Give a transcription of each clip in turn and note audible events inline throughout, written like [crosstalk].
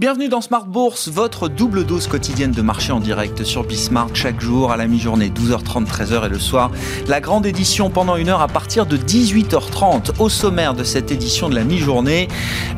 Bienvenue dans Smart Bourse, votre double dose quotidienne de marché en direct sur Bismarck chaque jour à la mi-journée, 12h30, 13h et le soir. La grande édition pendant une heure à partir de 18h30. Au sommaire de cette édition de la mi-journée,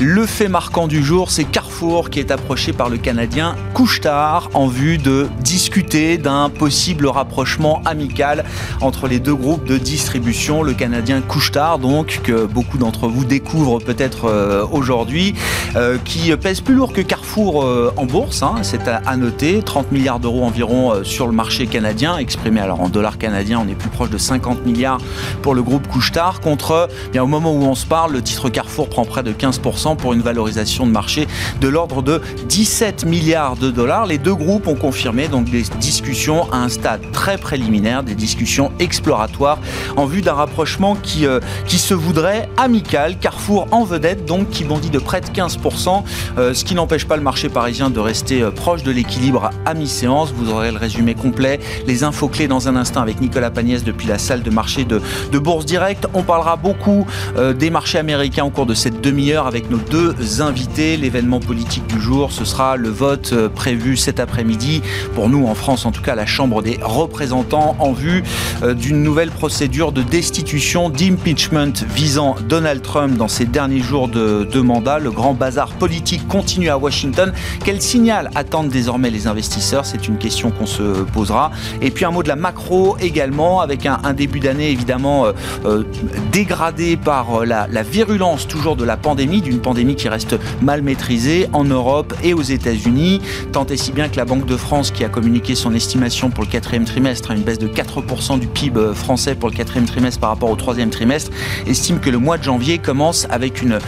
le fait marquant du jour, c'est Qui est approché par le Canadien Couchetard en vue de discuter d'un possible rapprochement amical entre les deux groupes de distribution. Le Canadien Couchetard, donc, que beaucoup d'entre vous découvrent peut-être euh, aujourd'hui, euh, qui pèse plus lourd que Carrefour euh, en bourse, hein, c'est à, noter, 30 milliards d'euros environ sur le marché canadien, exprimé alors en dollars canadiens, on est plus proche de 50 milliards pour le groupe Couchetard, contre, eh bien au moment où on se parle, le titre Carrefour prend près de 15% pour une valorisation de marché de l'ordre de 17 milliards de dollars. Les deux groupes ont confirmé donc des discussions à un stade très préliminaire, des discussions exploratoires en vue d'un rapprochement qui, euh, qui se voudrait amical. Carrefour en vedette, donc qui bondit de près de 15%, ce qui n'empêche pas le marché parisien de rester euh, proche de l'équilibre à mi-séance. Vous aurez le résumé complet, les infos clés dans un instant avec Nicolas Pagnès depuis la salle de marché de, Bourse Direct. On parlera beaucoup euh, des marchés américains au cours de cette demi-heure avec nos deux invités. L'événement politique du jour, ce sera le vote euh, prévu cet après-midi, pour nous en France en tout cas, la Chambre des représentants en vue d'une nouvelle procédure de destitution, d'impeachment visant Donald Trump dans ses derniers jours de, mandat. Le grand bazar politique continue à Washington. Quel signal attendent désormais les investisseurs? C'est une question qu'on se posera. Et puis un mot de la macro également, avec un, début d'année évidemment euh, euh, dégradé par euh, la, virulence toujours de la pandémie, d'une pandémie qui reste mal maîtrisée en Europe et aux États-Unis. Tant et si bien que la Banque de France, qui a communiqué son estimation pour le quatrième trimestre, une baisse de 4% du PIB français pour le quatrième trimestre par rapport au troisième trimestre, estime que le mois de janvier commence avec une,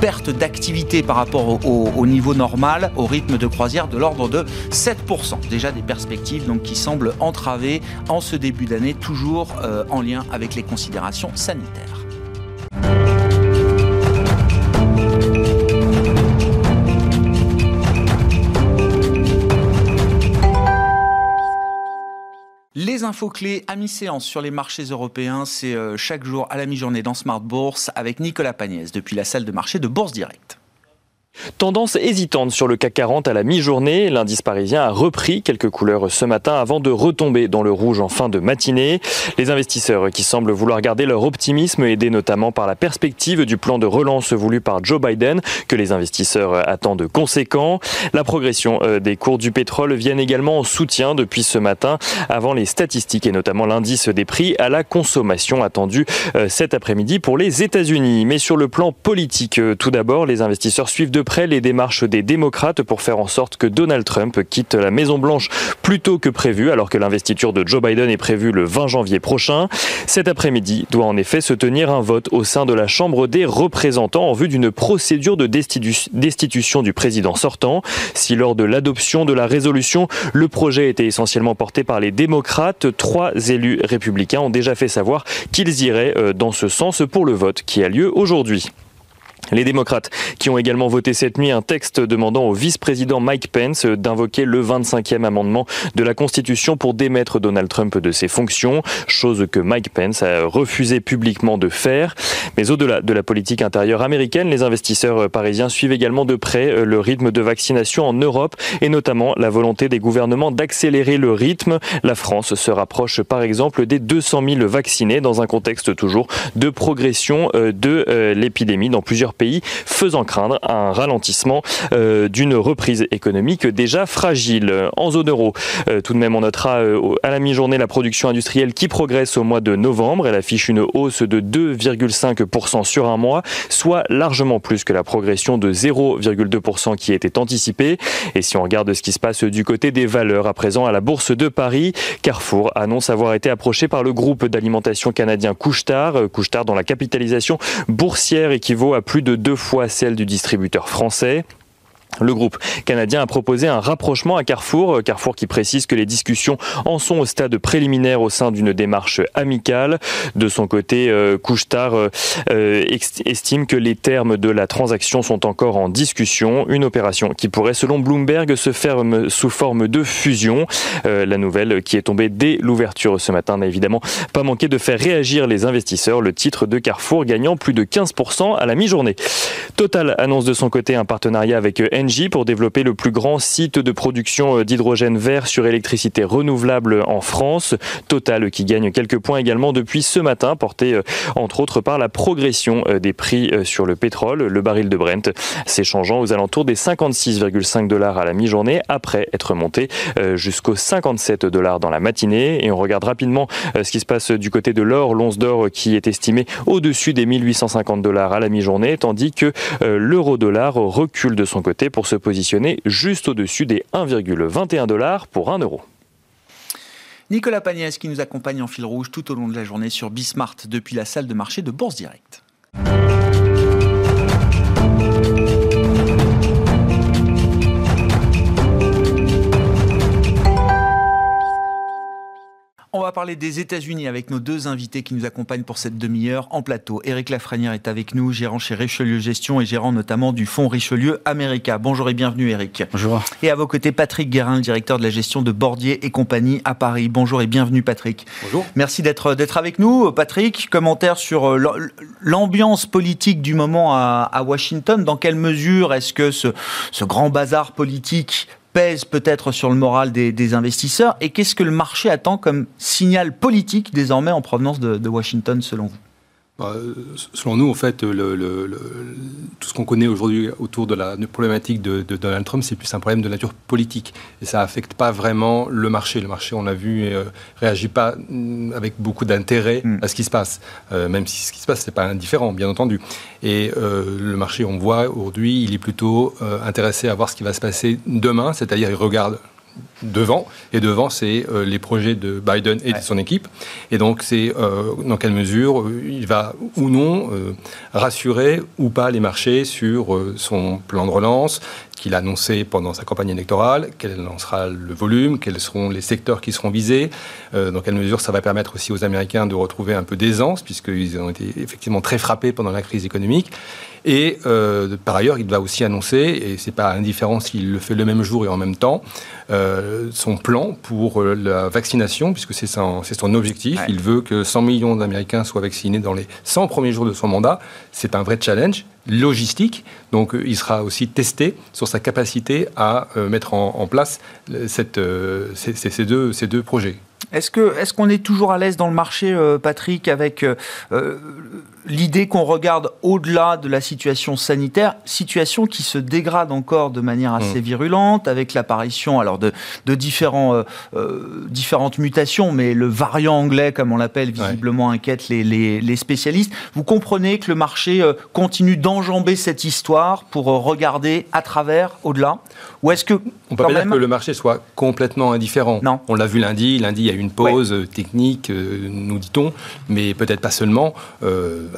perte d'activité par rapport au, au niveau normal au rythme de croisière de l'ordre de 7%. Déjà des perspectives qui semblent entravées en ce début d'année, toujours euh, en lien avec les considérations sanitaires. Infos clés à mi-séance sur les marchés européens, c'est euh, chaque jour à la mi-journée dans Smart Bourse avec Nicolas Pagnès depuis la salle de marché de Bourse Direct. Tendance hésitante sur le CAC 40 à la mi-journée. L'indice parisien a repris quelques couleurs ce matin avant de retomber dans le rouge en fin de matinée. Les investisseurs qui semblent vouloir garder leur optimisme, aidés notamment par la perspective du plan de relance voulu par Joe Biden, que les investisseurs attendent conséquent. La progression euh, des cours du pétrole vient également en soutien depuis ce matin avant les statistiques et notamment l'indice des prix à la consommation attendu euh, cet après-midi pour les États-Unis. Mais sur le plan politique, euh, tout d'abord, les investisseurs suivent de près les démarches des démocrates pour faire en sorte que Donald Trump quitte la Maison-Blanche plus tôt que prévu, alors que l'investiture de Joe Biden est prévue le 20 janvier prochain. Cet après-midi doit en effet se tenir un vote au sein de la Chambre des représentants en vue d'une procédure de destitution du président sortant. Si lors de l'adoption de la résolution, le projet était essentiellement porté par les démocrates, trois élus républicains ont déjà fait savoir qu'ils iraient euh, dans ce sens pour le vote qui a lieu aujourd'hui. Les démocrates qui ont également voté cette nuit un texte demandant au vice-président Mike Pence d'invoquer le 25e amendement de la Constitution pour démettre Donald Trump de ses fonctions, chose que Mike Pence a refusé publiquement de faire. Mais au-delà de la politique intérieure américaine, les investisseurs parisiens suivent également de près le rythme de vaccination en Europe et notamment la volonté des gouvernements d'accélérer le rythme. La France se rapproche par exemple des 200 000 vaccinés dans un contexte toujours de progression euh, de euh, l'épidémie dans plusieurs pays, faisant craindre un ralentissement euh, d'une reprise économique déjà fragile. En zone euro, euh, tout de même, on notera euh, à la mi-journée la production industrielle qui progresse au mois de novembre. Elle affiche une hausse de 2,5% sur un mois, soit largement plus que la progression de 0,2% qui était anticipée. Et si on regarde ce qui se passe du côté des valeurs à présent à la Bourse de Paris, Carrefour annonce avoir été approché par le groupe d'alimentation canadien Couchetard. Couchetard dont la capitalisation boursière équivaut à plus de de deux fois celle du distributeur français. Le groupe canadien a proposé un rapprochement à Carrefour, Carrefour qui précise que les discussions en sont au stade préliminaire au sein d'une démarche amicale. De son côté, euh, Couchetard euh, euh, estime que les termes de la transaction sont encore en discussion, une opération qui pourrait selon Bloomberg se faire sous forme de fusion. la nouvelle qui est tombée dès l'ouverture ce matin n'a évidemment pas manqué de faire réagir les investisseurs, le titre de Carrefour gagnant plus de 15% à la mi-journée. Total annonce de son côté un partenariat avec Engie pour développer le plus grand site de production d'hydrogène vert sur électricité renouvelable en France. Total qui gagne quelques points également depuis ce matin, porté entre autres par la progression des prix sur le pétrole. Le baril de Brent s'échangeant aux alentours des 56,5 dollars à la mi-journée après être monté jusqu'aux 57 dollars dans la matinée. Et on regarde rapidement ce qui se passe du côté de l'or, l'once d'or qui est estimé au-dessus des 1850 dollars à la mi-journée, tandis que euh, l'euro-dollar recule de son côté pour se positionner juste au-dessus des 1,21 dollars pour 1 euro. Nicolas Pagnès qui nous accompagne en fil rouge tout au long de la journée sur Bismart depuis la salle de marché de Bourse Direct. On va parler des États-Unis avec nos deux invités qui nous accompagnent pour cette demi-heure en plateau. Éric Lafrenière est avec nous, gérant chez Richelieu Gestion et gérant notamment du fonds Richelieu America. Bonjour et bienvenue Éric. Bonjour. Et à vos côtés, Patrick Guérin, le directeur de la gestion de Bordier et compagnie à Paris. Bonjour et bienvenue Patrick. Bonjour. Merci d'être d'être avec nous. Patrick, commentaire sur euh, l'ambiance politique du moment à, Washington. Dans quelle mesure est-ce que ce, ce grand bazar politique pèse peut-être sur le moral des, investisseurs. Et qu'est-ce que le marché attend comme signal politique désormais en provenance de Washington selon vous? Selon nous, en fait, le, tout ce qu'on connaît aujourd'hui autour de la problématique de, Donald Trump, c'est plus un problème de nature politique. Et ça n'affecte pas vraiment le marché. Le marché, on l'a vu, ne euh, réagit pas mm, avec beaucoup d'intérêt hmm. à ce qui se passe. Euh, même si ce qui se passe, n'est pas indifférent, bien entendu. Et euh, le marché, on voit aujourd'hui, il est plutôt intéressé à voir ce qui va se passer demain, c'est-à-dire il regarde devant. Et devant, c'est euh, les projets de Biden et de son équipe. Et donc, c'est euh, dans quelle mesure euh, il va ou non rassurer ou pas les marchés sur son plan de relance qu'il a annoncé pendant sa campagne électorale, quel en sera le volume, quels seront les secteurs qui seront visés, dans quelle mesure ça va permettre aussi aux Américains de retrouver un peu d'aisance, puisqu'ils ont été effectivement très frappés pendant la crise économique? Et par ailleurs, il va aussi annoncer, et c'est pas indifférent s'il le fait le même jour et en même temps, euh, son plan pour euh, la vaccination, puisque c'est son, son, objectif. Il veut que 100 millions d'Américains soient vaccinés dans les 100 premiers jours de son mandat. C'est un vrai challenge logistique. Donc, il sera aussi testé sur sa capacité à mettre en, place cette, ces, deux, ces deux projets. Est-ce qu'on est, qu'on est toujours à l'aise dans le marché, Patrick, avec l'idée qu'on regarde au-delà de la situation sanitaire, situation qui se dégrade encore de manière assez mm. virulente, avec l'apparition alors de, différents, euh, euh, différentes mutations, mais le variant anglais, comme on l'appelle, visiblement inquiète les, spécialistes. Vous comprenez que le marché euh, continue d'enjamber cette histoire pour regarder à travers, au-delà? Ou est-ce que on peut pas dire que le marché soit complètement indifférent. Non. On l'a vu lundi. Lundi, il y a eu une pause technique, nous dit-on, mais peut-être pas seulement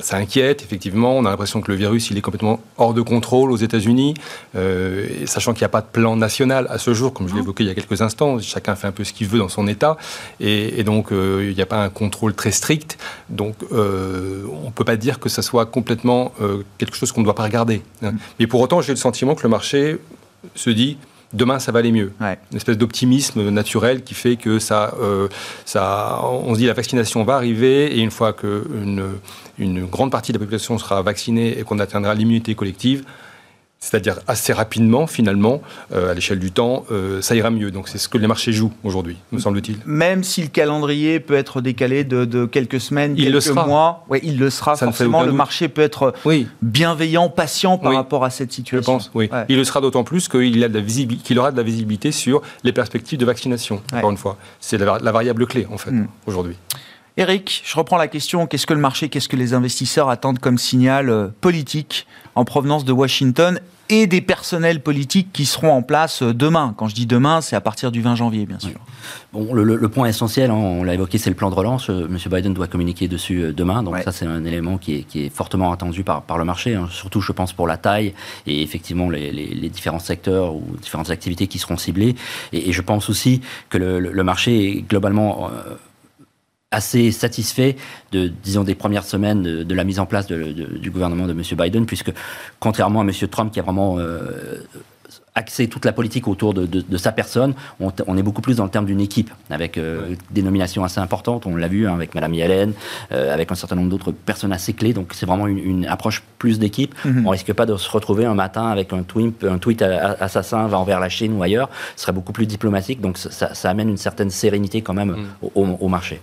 ça inquiète, effectivement. On a l'impression que le virus, il est complètement hors de contrôle aux États-Unis, euh, sachant qu'il n'y a pas de plan national à ce jour, comme je l'ai évoqué il y a quelques instants. Chacun fait un peu ce qu'il veut dans son État, et, donc euh, il n'y a pas un contrôle très strict. Donc euh, on ne peut pas dire que ça soit complètement quelque chose qu'on ne doit pas regarder. Hein. Mais pour autant, j'ai le sentiment que le marché se dit demain ça va aller mieux. Une espèce d'optimisme naturel qui fait que ça, euh, ça, on se dit la vaccination va arriver et une fois qu'une une grande partie de la population sera vaccinée et qu'on atteindra l'immunité collective, c'est-à-dire assez rapidement, finalement, euh, à l'échelle du temps, euh, ça ira mieux. Donc c'est ce que les marchés jouent aujourd'hui, me semble-t-il. Même si le calendrier peut être décalé de, quelques semaines, il quelques mois, il le sera. Ça forcément, le marché peut être bienveillant, patient par rapport à cette situation. Je pense, oui. Il le sera d'autant plus qu'il qu'il aura de la visibilité sur les perspectives de vaccination. Encore une fois, c'est la, variable clé en fait hmm. aujourd'hui. Eric, je reprends la question. Qu'est-ce que le marché, qu'est-ce que les investisseurs attendent comme signal euh, politique en provenance de Washington et des personnels politiques qui seront en place euh, demain. Quand je dis demain, c'est à partir du 20 janvier, bien sûr. Bon, le, point essentiel, hein, on l'a évoqué, c'est le plan de relance. Euh, Monsieur Biden doit communiquer dessus demain, donc ça c'est un élément qui est, fortement attendu par, par le marché, hein. surtout je pense pour la taille et effectivement les, différents secteurs ou différentes activités qui seront ciblées. Et, je pense aussi que le, marché est globalement assez satisfait de, disons, des premières semaines de, la mise en place du gouvernement de M. Biden, puisque contrairement à M. Trump qui a vraiment euh, axer toute la politique autour de, sa personne. On, est beaucoup plus dans le terme d'une équipe, avec euh, des nominations assez importantes. On l'a vu hein, avec Madame Yellen, euh, avec un certain nombre d'autres personnes assez clés. Donc c'est vraiment une, approche plus d'équipe. Mhm. On risque pas de se retrouver un matin avec un tweet, un tweet assassin va envers la Chine ou ailleurs. Ce serait beaucoup plus diplomatique. Donc ça, amène une certaine sérénité quand même au, au, marché.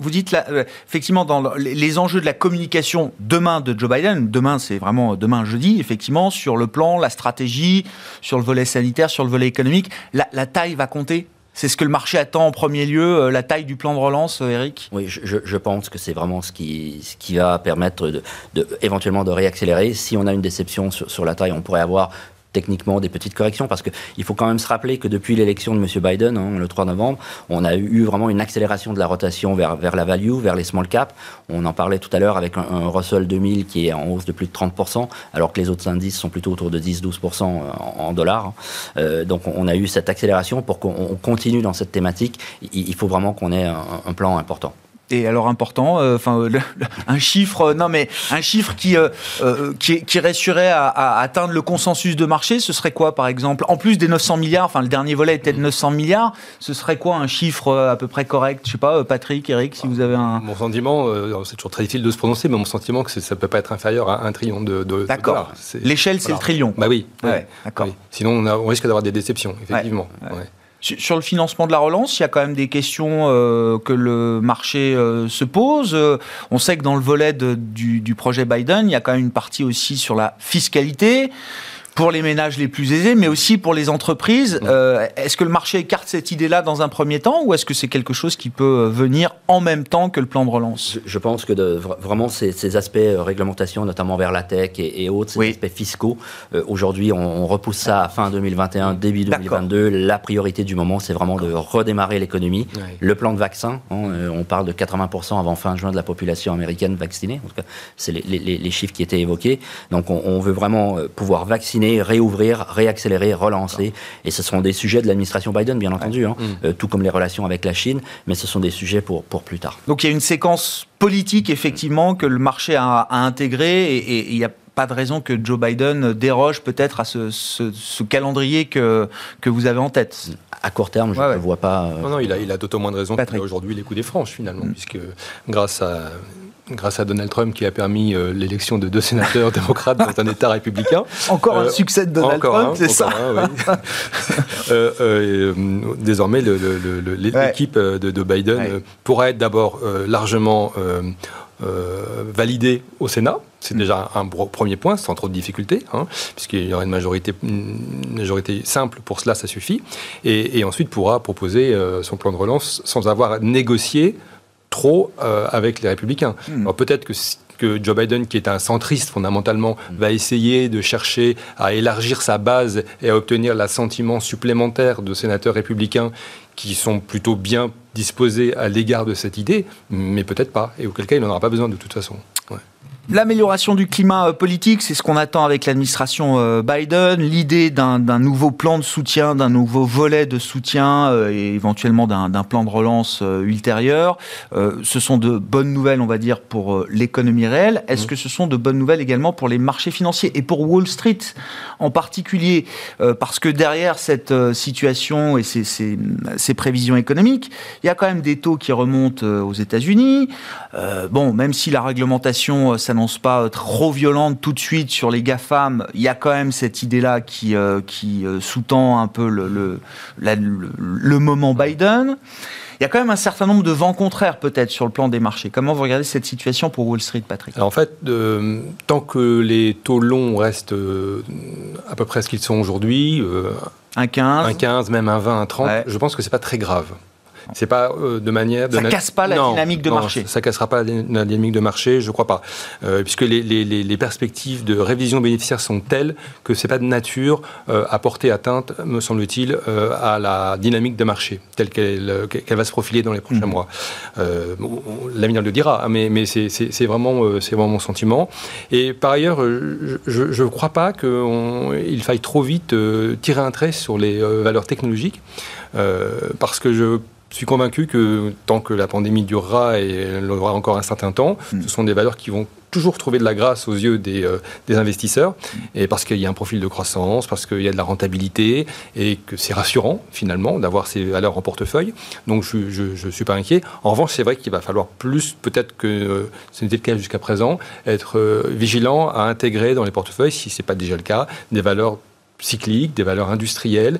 Vous dites euh, effectivement, dans les enjeux de la communication demain de Joe Biden, demain c'est vraiment demain jeudi, effectivement, sur le plan, la stratégie, sur le volet sanitaire, sur le volet économique, la, taille va compter. C'est ce que le marché attend en premier lieu, euh, la taille du plan de relance, euh, Eric? Oui, je, pense que c'est vraiment ce qui, va permettre de, éventuellement de réaccélérer. Si on a une déception sur la taille, on pourrait avoir techniquement des petites corrections parce qu'il faut quand même se rappeler que depuis l'élection de M. Biden, hein, le 3 novembre, on a eu vraiment une accélération de la rotation vers, vers la value, vers les small caps. On en parlait tout à l'heure avec un, Russell 2000 qui est en hausse de plus de 30%, alors que les autres indices sont plutôt autour de 10-12% en, dollars. Euh, donc on a eu cette accélération pour qu'on continue dans cette thématique. Il, faut vraiment qu'on ait un plan important et alors important, euh, enfin euh, un chiffre, euh, non mais un chiffre qui qui, qui réussirait à, atteindre le consensus de marché, ce serait quoi par exemple? En plus des 900 milliards, enfin le dernier volet était de 900 milliards, ce serait quoi un chiffre à peu près correct? Je sais pas, Patrick, Eric, si vous avez un. Mon sentiment, c'est toujours très difficile de se prononcer, mais mon sentiment que ça peut pas être inférieur à un trillion de, de D'accord. L'échelle, c'est le trillion. Bah oui. D'accord. Sinon, on, risque d'avoir des déceptions, effectivement. Sur le financement de la relance, il y a quand même des questions euh, que le marché euh, se pose. Euh, on sait que dans le volet du, du, projet Biden, il y a quand même une partie aussi sur la fiscalité pour les ménages les plus aisés, mais aussi pour les entreprises. Euh, est-ce que le marché écarte cette idée-là dans un premier temps ou est-ce que c'est quelque chose qui peut venir en même temps que le plan de relance? Je, pense que de, vraiment ces, aspects euh, réglementation, notamment vers la tech et, autres, ces aspects fiscaux, euh, aujourd'hui on, repousse ça à fin 2021, début 2022. La priorité du moment, c'est vraiment de redémarrer l'économie. Le plan de vaccin, hein, on parle de 80% avant fin juin de la population américaine vaccinée. En tout cas, c'est les, les, chiffres qui étaient évoqués. Donc on, on veut vraiment pouvoir vacciner réouvrir, réaccélérer, relancer. Et ce seront des sujets de l'administration Biden, bien entendu, hein. mm. euh, tout comme les relations avec la Chine, mais ce sont des sujets pour, pour plus tard. Donc il y a une séquence politique, effectivement, que le marché a, a intégré et il n'y a pas de raison que Joe Biden déroge peut-être à ce, ce, calendrier que, que vous avez en tête. À court terme, je ne vois pas. Euh, non, non, il a, il a d'autant moins de raisons qu'aujourd'hui les coups des franches, finalement, mm. puisque grâce à grâce à Donald Trump qui a permis euh, l'élection de deux sénateurs [laughs] démocrates dans un État républicain. Encore un euh, succès de Donald Trump, c'est ça [laughs] euh, Désormais, l'équipe de, Biden pourra être d'abord largement validée au Sénat. C'est déjà un premier point, sans trop de difficultés, hein, puisqu'il y aura une majorité, majorité simple pour cela, ça suffit. Et, et ensuite pourra proposer son plan de relance sans avoir négocié trop euh, avec les républicains. Hmm. Alors peut-être que que Joe Biden, qui est un centriste fondamentalement, hmm. va essayer de chercher à élargir sa base et à obtenir l'assentiment supplémentaire de sénateurs républicains qui sont plutôt bien disposés à l'égard de cette idée, mais peut-être pas, et auquel cas il n'en aura pas besoin de toute façon. L'amélioration du climat euh, politique, c'est ce qu'on attend avec l'administration euh, Biden. L'idée d'un nouveau plan de soutien, d'un nouveau volet de soutien euh, et éventuellement d'un plan de relance ultérieur. Ce sont de bonnes nouvelles, on va dire, pour l'économie réelle. Est-ce que ce sont de bonnes nouvelles également pour les marchés financiers et pour Wall Street en particulier? Parce que derrière cette situation et ces, prévisions économiques, il y a quand même des taux qui remontent aux États-Unis. bon, même si la réglementation s'annonce pas trop violente tout de suite sur les GAFAM, il y a quand même cette idée-là qui, euh, qui euh, sous-tend un peu le, le, le, moment Biden. Il y a quand même un certain nombre de vents contraires peut-être sur le plan des marchés. Comment vous regardez cette situation pour Wall Street, Patrick? En fait, tant que les taux longs restent euh, à peu près ce qu'ils sont aujourd'hui, un 15, un 15, même un 20, un 30, je pense que c'est pas très grave. C'est pas euh, de manière. De ça casse pas la dynamique de marché. Ça cassera pas la dynamique de marché, je crois pas, euh, puisque les, les, les, perspectives de révision bénéficiaire sont telles que c'est pas de nature euh, à porter atteinte, me semble-t-il, à la dynamique de marché telle qu'elle qu'elle va se profiler dans les prochains mmh. mois. L'avenir le dira, hein, mais, mais c'est vraiment c'est vraiment mon sentiment. Et par ailleurs, je ne crois pas qu'il faille trop vite tirer un trait sur les valeurs technologiques, parce que je suis convaincu que tant que la pandémie durera et elle aura encore un certain temps, mm. ce sont des valeurs qui vont toujours trouver de la grâce aux yeux des, euh, des investisseurs, et parce qu'il y a un profil de croissance, parce qu'il y a de la rentabilité, et que c'est rassurant finalement d'avoir ces valeurs en portefeuille. Donc je ne suis pas inquiet. En revanche, c'est vrai qu'il va falloir plus, peut-être que euh, ce n'était le cas jusqu'à présent, être euh, vigilant à intégrer dans les portefeuilles, si ce n'est pas déjà le cas, des valeurs cycliques, des valeurs industrielles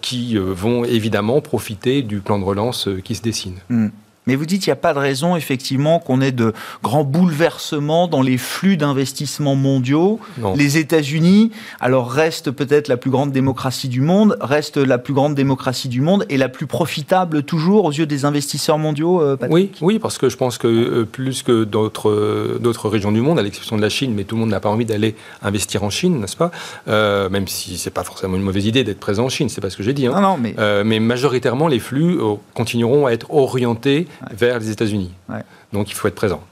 qui vont évidemment profiter du plan de relance qui se dessine. Hmm. Mais vous dites qu'il n'y a pas de raison, effectivement, qu'on ait de grands bouleversements dans les flux d'investissements mondiaux. Les États-Unis, alors, restent peut-être la plus grande démocratie du monde, reste la plus grande démocratie du monde et la plus profitable toujours aux yeux des investisseurs mondiaux, euh, Oui, oui, parce que je pense que euh, plus que d'autres euh, d'autres régions du monde, à l'exception de la Chine, mais tout le monde n'a pas envie d'aller investir en Chine, n'est-ce pas? Même si c'est pas forcément une mauvaise idée d'être présent en Chine, c'est pas ce que j'ai dit. Hein. Non, non, mais... mais majoritairement, les flux continueront à être orientés vers les États-Unis. Donc il faut être présent.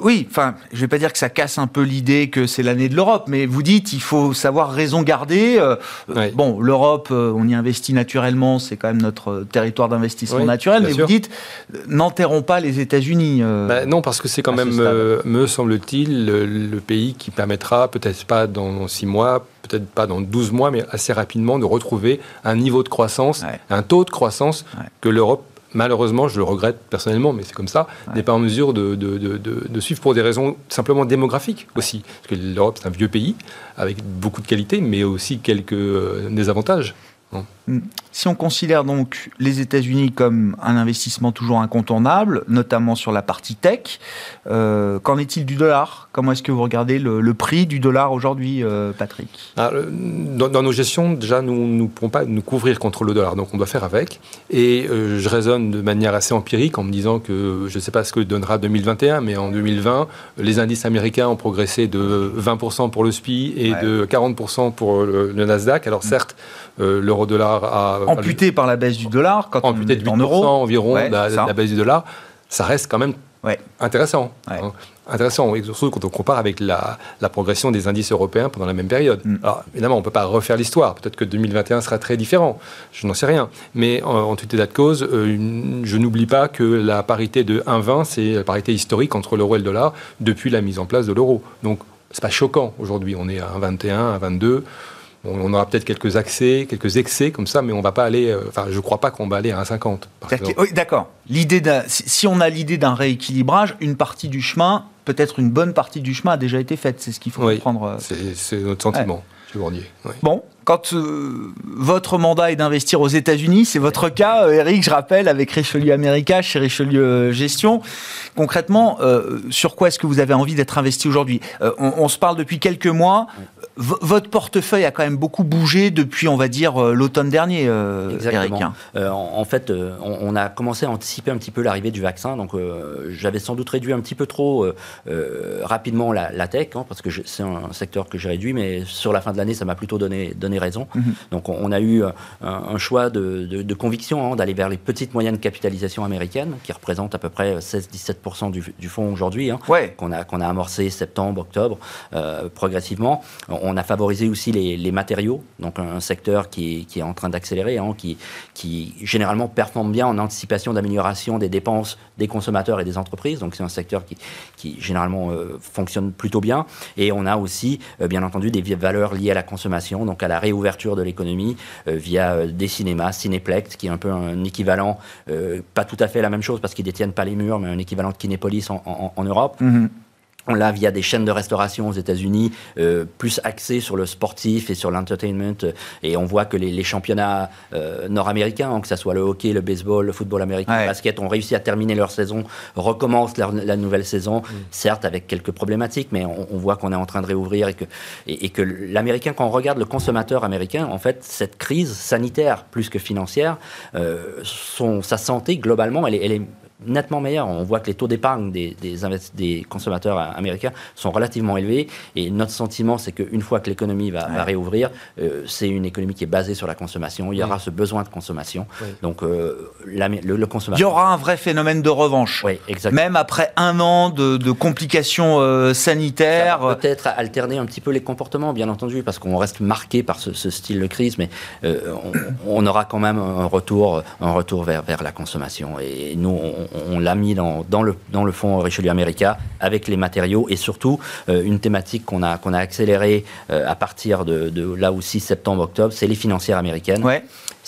Oui, enfin, je ne vais pas dire que ça casse un peu l'idée que c'est l'année de l'Europe, mais vous dites il faut savoir raison garder. Euh, bon, l'Europe, euh, on y investit naturellement, c'est quand même notre territoire d'investissement naturel, mais vous dites n'enterrons pas les États-Unis. Euh, bah, non, parce que c'est quand même, me semble-t-il, le, pays qui permettra, peut-être pas dans six mois, peut-être pas dans 12 mois, mais assez rapidement, de retrouver un niveau de croissance, un taux de croissance que l'Europe malheureusement, je le regrette personnellement, mais c'est comme ça, n'est pas en mesure de, de, suivre pour des raisons simplement démographiques aussi. Parce que l'Europe, c'est un vieux pays avec beaucoup de qualités, mais aussi quelques euh, désavantages. Si on considère donc les États-Unis comme un investissement toujours incontournable, notamment sur la partie tech, euh, qu'en est-il du dollar? Comment est-ce que vous regardez le, prix du dollar aujourd'hui, euh, Patrick? Ah, dans, nos gestions, déjà, nous ne pouvons pas nous couvrir contre le dollar, donc on doit faire avec. Et euh, je raisonne de manière assez empirique en me disant que je ne sais pas ce que donnera 2021, mais en 2020, les indices américains ont progressé de 20% pour le SPI et de 40% pour le, Nasdaq. Alors certes, l'euro-dollar a amputé par la baisse du dollar, quand amputé de 8% en euros, environ la, baisse du dollar, ça reste quand même intéressant. Hein. intéressant, surtout quand on compare avec la, la, progression des indices européens pendant la même période. Mm. Alors évidemment, on ne peut pas refaire l'histoire. Peut-être que 2021 sera très différent. Je n'en sais rien. Mais en, tout état de cause, euh, je n'oublie pas que la parité de 1,20, c'est la parité historique entre l'euro et le dollar depuis la mise en place de l'euro. Donc, c'est pas choquant aujourd'hui. On est à 1,21, 1,22 on aura peut-être quelques accès, quelques excès comme ça, mais on va pas aller. Euh, enfin, je crois pas qu'on va aller à 1,50. Oui, d'accord. L'idée si on a l'idée d'un rééquilibrage, une partie du chemin, peut-être une bonne partie du chemin a déjà été faite. C'est ce qu'il faut oui, comprendre. Euh. C'est notre sentiment. Bon, quand euh, votre mandat est d'investir aux États-Unis, c'est votre cas, Eric, je rappelle, avec Richelieu America, chez Richelieu Gestion. Concrètement, sur quoi est-ce que vous avez envie d'être investi aujourd'hui? On, on, se parle depuis quelques mois votre portefeuille a quand même beaucoup bougé depuis, on va dire, euh, l'automne dernier, euh, Exactement. Hein. Euh, en, fait, on, a commencé à anticiper un petit peu l'arrivée du vaccin. Donc, j'avais sans doute réduit un petit peu trop rapidement la, tech, hein, parce que c'est un secteur que j'ai réduit, mais sur la fin de l'année, ça m'a plutôt donné, donné raison. Mhm. Donc, on, a eu un, choix de, conviction hein, d'aller vers les petites moyennes capitalisations américaines, qui représentent à peu près 16-17% du, du, fonds aujourd'hui, qu'on a, qu'on a amorcé septembre, octobre, progressivement. On, on a favorisé aussi les, matériaux, donc un, secteur qui, est en train d'accélérer, hein, qui, généralement performe bien en anticipation d'amélioration des dépenses des consommateurs et des entreprises. Donc c'est un secteur qui, généralement euh, fonctionne plutôt bien. Et on a aussi, euh, bien entendu, des valeurs liées à la consommation, donc à la réouverture de l'économie euh, via des cinémas, Cinéplex, qui est un peu un équivalent, pas tout à fait la même chose parce qu'ils détiennent pas les murs, mais un équivalent de Kinépolis en, Europe. Mm-hmm. On l'a via des chaînes de restauration aux États-Unis, euh, plus axées sur le sportif et sur l'entertainment. Et on voit que les, championnats euh, nord-américains, hein, que ce soit le hockey, le baseball, le football américain, le basket, ont réussi à terminer leur saison, recommencent la nouvelle saison, mm. certes avec quelques problématiques, mais on, voit qu'on est en train de réouvrir et que, et, que l'américain, quand on regarde le consommateur américain, en fait, cette crise sanitaire plus que financière, euh, son, sa santé globalement, elle est, elle est nettement meilleure. On voit que les taux d'épargne des, des, consommateurs américains sont relativement élevés. Et notre sentiment, c'est qu'une fois que l'économie va, réouvrir, euh, c'est une économie qui est basée sur la consommation. Il y aura ce besoin de consommation. Donc, euh, le, consommateur. Il y aura un vrai phénomène de revanche. Oui, exactement. Même après un an de, complications euh, sanitaires. Peut-être alterner un petit peu les comportements, bien entendu, parce qu'on reste marqué par ce, style de crise, mais on, aura quand même un retour, un retour vers, vers la consommation. Et nous, on, on, l'a mis dans, le, fonds Richelieu America avec les matériaux et surtout euh, une thématique qu'on a, a accélérée euh, à partir de, là aussi septembre-octobre, c'est les financières américaines.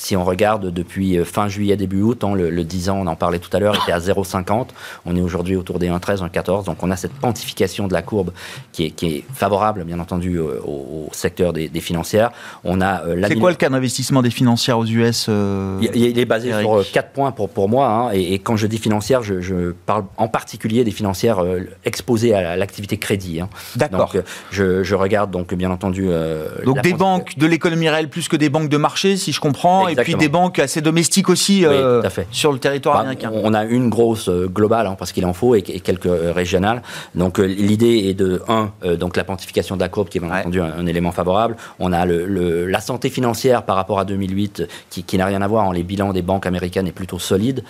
Si on regarde depuis euh, fin juillet, début août, hein, le, 10 ans, on en parlait tout à l'heure, était à 0,50. On est aujourd'hui autour des 1,13, 1,14. Donc on a cette quantification de la courbe qui est, qui est favorable, bien entendu, au, secteur des, financières. On a C'est quoi le cas d'investissement des financières aux US il, est basé sur 4 points pour, pour moi. Hein, et, et, quand je dis financières, je, parle en particulier des financières euh, exposées à l'activité crédit. Hein. D'accord. Donc, je, regarde donc bien entendu. Euh, donc des banques de l'économie réelle plus que des banques de marché, si je comprends, et puis des banques assez domestiques aussi euh, sur le territoire bah, américain. On a une grosse globale hein, parce qu'il en faut et, quelques régionales. Donc l'idée est de un, donc la pontification de la courbe qui est bien entendu un, élément favorable. On a le, la santé financière par rapport à 2008 qui, qui n'a rien à voir. hein. Les bilans des banques américaines est plutôt solide.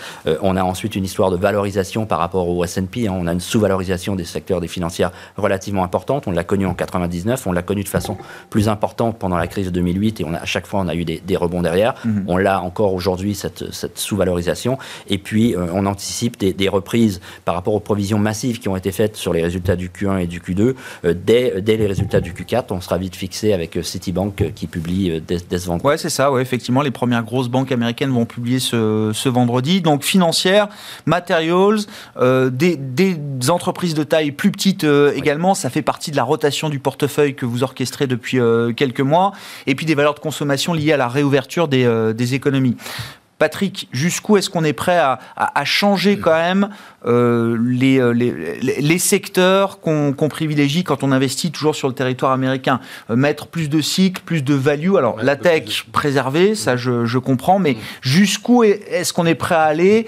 on a ensuite une histoire de valorisation par rapport au S&P. Hein. On a une sous-valorisation des secteurs des financières relativement importante. On l'a connu en 99, on l'a connu de façon plus importante pendant la crise de 2008 et on a, à chaque fois on a eu des, rebonds derrière. On l'a encore aujourd'hui cette, cette sous-valorisation. Et puis euh, on anticipe des, reprises par rapport aux provisions massives qui ont été faites sur les résultats du Q1 et du Q2. Euh, dès, dès, les résultats du Q4, on sera vite fixé avec euh, Citibank qui publie dès, dès ce vendredi. Ouais, c'est ça. Ouais, effectivement, les premières grosses banques américaines vont publier ce, ce vendredi. Donc financière, materials, euh, des, des, entreprises de taille plus petites euh, également, ça fait partie de la rotation du portefeuille que vous orchestrez depuis quelques mois, et puis des valeurs de consommation liées à la réouverture des, des économies. Patrick, jusqu'où est-ce qu'on est prêt à, changer quand même euh, euh, les, les, secteurs qu'on privilégie quand on investit toujours sur le territoire américain? Euh, Mettre plus de cycles, plus de value? Alors la tech préservée, ça je, comprends, mais jusqu'où est-ce qu'on est prêt à aller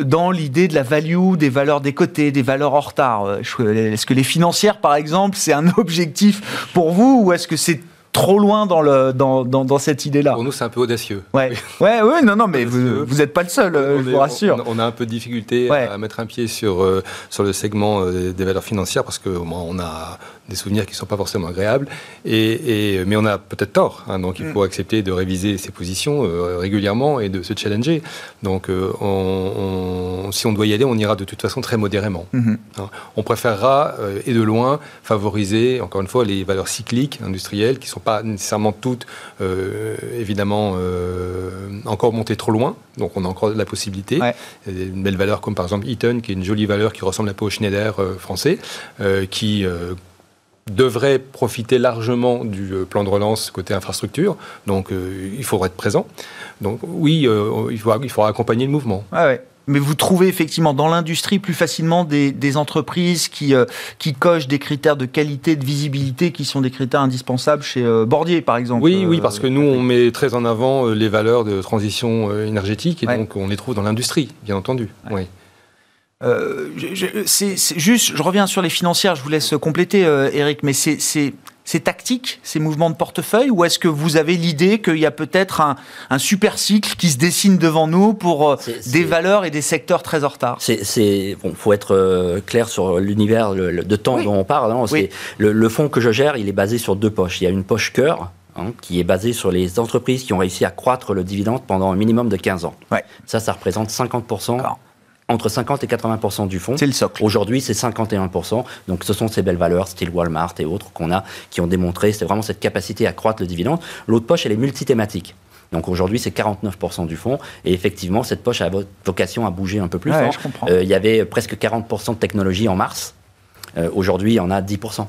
dans l'idée de la value, des valeurs des côtés, des valeurs en retard? Est-ce que les financières, par exemple, c'est un [laughs] objectif pour vous ou est-ce que c'est trop loin dans, le, dans, dans, cette idée-là. Pour nous, c'est un peu audacieux. Ouais, [laughs] ouais, ouais non, non, mais vous n'êtes pas le seul, je vous rassure. On, a un peu de difficulté à mettre un pied sur, euh, sur le segment euh, des valeurs financières parce qu'on on a des souvenirs qui ne sont pas forcément agréables. Et, et mais on a peut-être tort. Hein, donc il mm. faut accepter de réviser ses positions euh, régulièrement et de se challenger. Donc on, si on doit y aller, on ira de toute façon très modérément. Mm-hmm. Hein. On préférera, et de loin, favoriser, encore une fois, les valeurs cycliques industrielles qui sont pas nécessairement toutes, euh, évidemment, euh, encore montées trop loin. Donc on a encore la possibilité. Une belle valeur comme par exemple Eaton, qui est une jolie valeur qui ressemble un peu au Schneider euh, français, qui devrait profiter largement du plan de relance côté infrastructure. Donc il faudra être présent. Donc oui, il, faudra, il faudra accompagner le mouvement. Ah ouais mais vous trouvez effectivement dans l'industrie plus facilement des, entreprises qui, euh, qui cochent des critères de qualité, de visibilité qui sont des critères indispensables chez euh, Bordier, par exemple. Oui, oui, parce que nous, on met très en avant euh, les valeurs de transition énergétique et donc on les trouve dans l'industrie, bien entendu. Oui. c'est juste, je reviens sur les financières, je vous laisse compléter, Eric, mais c'est c'est tactique, ces mouvements de portefeuille, ou est-ce que vous avez l'idée qu'il y a peut-être un, super cycle qui se dessine devant nous pour euh, des valeurs et des secteurs très en retard? C'est bon, faut être euh, clair sur l'univers de temps dont on parle. Hein. Le, fonds que je gère, il est basé sur deux poches. Il y a une poche cœur. Hein, qui est basée sur les entreprises qui ont réussi à croître le dividende pendant un minimum de 15 ans. Ça, ça représente 50% entre 50 et 80 du fonds. C'est le socle. Aujourd'hui, c'est 51 Donc, ce sont ces belles valeurs, style Walmart et autres, qu'on a, qui ont démontré, c'est vraiment cette capacité à croître le dividende. L'autre poche, elle est multithématique. Donc aujourd'hui, c'est 49% du fonds. Et effectivement, cette poche a vocation à bouger un peu plus fort. Euh, il y avait presque 40% de technologie en mars. Euh, aujourd'hui, on a 10%.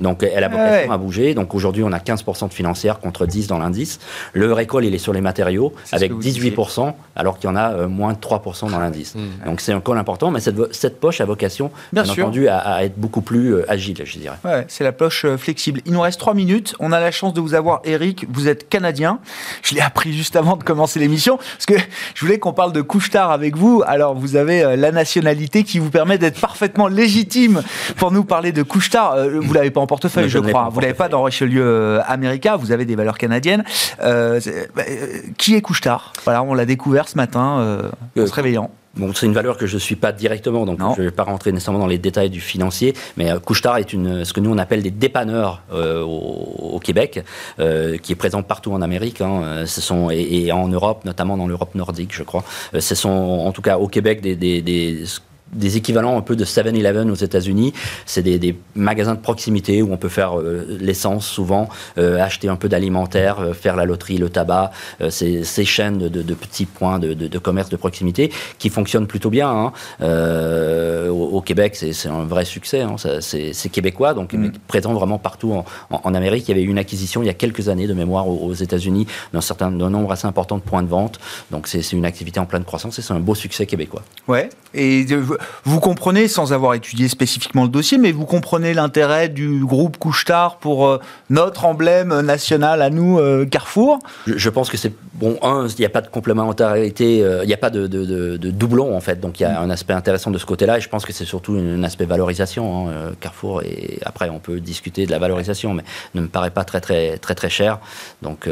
Donc elle a vocation à bouger. Donc aujourd'hui, on a 15% de financière contre 10 dans l'indice. Le récolte, il est sur les matériaux avec 18%, alors qu'il y en a euh, moins de 3% dans l'indice. Hmm. Donc c'est un call important, mais cette, cette poche a vocation, bien, entendu, à, être beaucoup plus euh, agile, je dirais. Ouais, c'est la poche euh, flexible. Il nous reste 3 minutes. On a la chance de vous avoir, Eric. Vous êtes canadien. Je l'ai appris juste avant de commencer l'émission, parce que je voulais qu'on parle de couche-tard avec vous. Alors, vous avez la nationalité qui vous permet d'être parfaitement légitime pour nous parler de couche-tard. Vous l'avez pas en portefeuille, je, crois. Vous l'avez pas dans Richelieu America. Vous avez des valeurs canadiennes. Euh, bah, qui est Couchetard? Voilà, on l'a découvert ce matin euh, en se réveillant. Bon, c'est une valeur que je ne suis pas directement, donc je ne vais pas rentrer nécessairement dans les détails du financier, mais euh, Couchetard est une, ce que nous on appelle des dépanneurs au, Québec, qui est présent partout en Amérique, hein, ce sont, et, en Europe, notamment dans l'Europe nordique, je crois. ce sont en tout cas au Québec des, des, des des équivalents un peu de 7-Eleven aux États-Unis. C'est des, magasins de proximité où on peut faire euh, l'essence souvent, euh, acheter un peu d'alimentaire, euh, faire la loterie, le tabac. ces, ces chaînes de, petits points de, commerce de proximité qui fonctionnent plutôt bien. Hein. Au, Québec, c'est un vrai succès. Hein. C'est québécois, donc mm. présent vraiment partout en, Amérique. Il y avait eu une acquisition il y a quelques années de mémoire aux, États-Unis d'un certain nombre assez important de points de vente. Donc c'est une activité en pleine croissance et c'est un beau succès québécois. Ouais. Et vous comprenez, sans avoir étudié spécifiquement le dossier, mais vous comprenez l'intérêt du groupe Couchetard pour euh, notre emblème national à nous, euh, Carrefour? Je, pense que c'est, bon, un, il n'y a pas de complémentarité, euh, il n'y a pas de, doublon en fait, donc il y a un aspect intéressant de ce côté-là, et je pense que c'est surtout un aspect valorisation. Hein, Carrefour, et après on peut discuter de la valorisation, mais ne me paraît pas très très très très cher. Donc,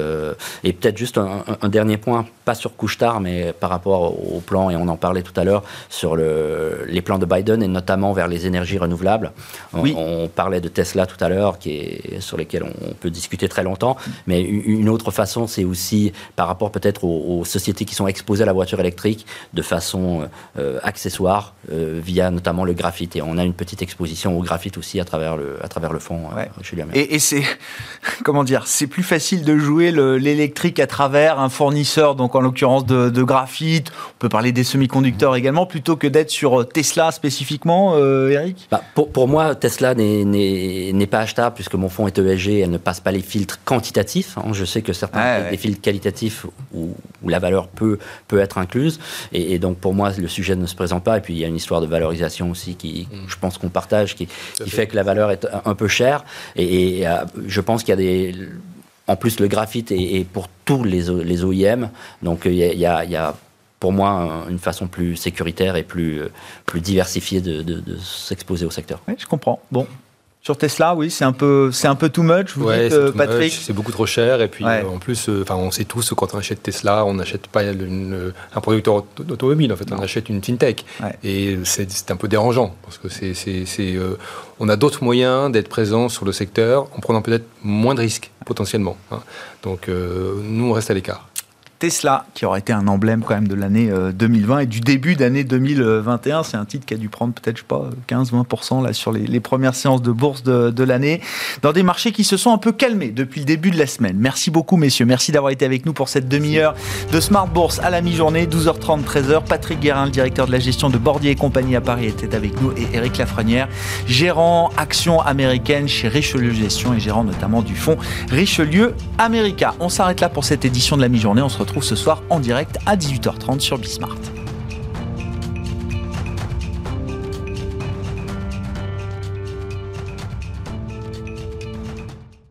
et peut-être juste un, dernier point, pas sur Couchetard, mais par rapport au plan, et on en parlait tout à l'heure, sur le, les plans de Biden et notamment vers les énergies renouvelables. On, parlait de Tesla tout à l'heure, qui est, sur lesquels on peut discuter très longtemps, mais une autre façon, c'est aussi par rapport peut-être aux, sociétés qui sont exposées à la voiture électrique de façon euh, accessoire, euh, via notamment le graphite. Et on a une petite exposition au graphite aussi à travers le, à travers le fond euh, chez Et, et c'est, [laughs] comment dire, c'est plus facile de jouer l'électrique à travers un fournisseur, donc en l'occurrence de, de graphite, on peut parler des semi-conducteurs également, plutôt que d'être sur Tesla spécifiquement, euh, Eric? Bah, pour, pour, moi, Tesla n'est pas achetable puisque mon fonds est ESG, elle ne passe pas les filtres quantitatifs. Hein. Je sais que certains des filtres qualitatifs où, la valeur peut, peut être incluse. Et, donc pour moi, le sujet ne se présente pas. Et puis il y a une histoire de valorisation aussi qui, mm. je pense qu'on partage, qui, qui fait que la valeur est un peu chère. Et, euh, je pense qu'il y a des en plus, le graphite est, pour tous les, les OIM. Donc, il y a, il y a pour moi, une façon plus sécuritaire et plus, euh, plus diversifiée de, s'exposer au secteur. Oui, je comprends. Bon, sur Tesla, oui, c'est un peu, c'est un peu too much. Vous dites, euh, Patrick. C'est beaucoup trop cher. Et puis, en plus, euh, enfin, on sait tous quand on achète Tesla, on n'achète pas un producteur automobile. En fait, on achète une fintech. Et c'est un peu dérangeant parce que c'est, c'est, on a d'autres moyens d'être présent sur le secteur en prenant peut-être moins de risques potentiellement. Hein. Donc, nous, on reste à l'écart. Tesla, qui aurait été un emblème quand même de l'année 2020 euh, et du début d'année 2021. C'est un titre qui a dû prendre peut-être, je sais pas, 15-20% là sur les, premières séances de bourse de, l'année, dans des marchés qui se sont un peu calmés depuis le début de la semaine. Merci beaucoup, messieurs. Merci d'avoir été avec nous pour cette demi-heure de Smart Bourse à la mi-journée, 12h30, 13h. Patrick Guérin, le directeur de la gestion de Bordier et compagnie à Paris, était avec nous et Eric Lafrenière, gérant actions américaines chez Richelieu Gestion et gérant notamment du fonds Richelieu America. On s'arrête là pour cette édition de la mi-journée. On se retrouve ce soir en direct à 18h30 sur Bismart.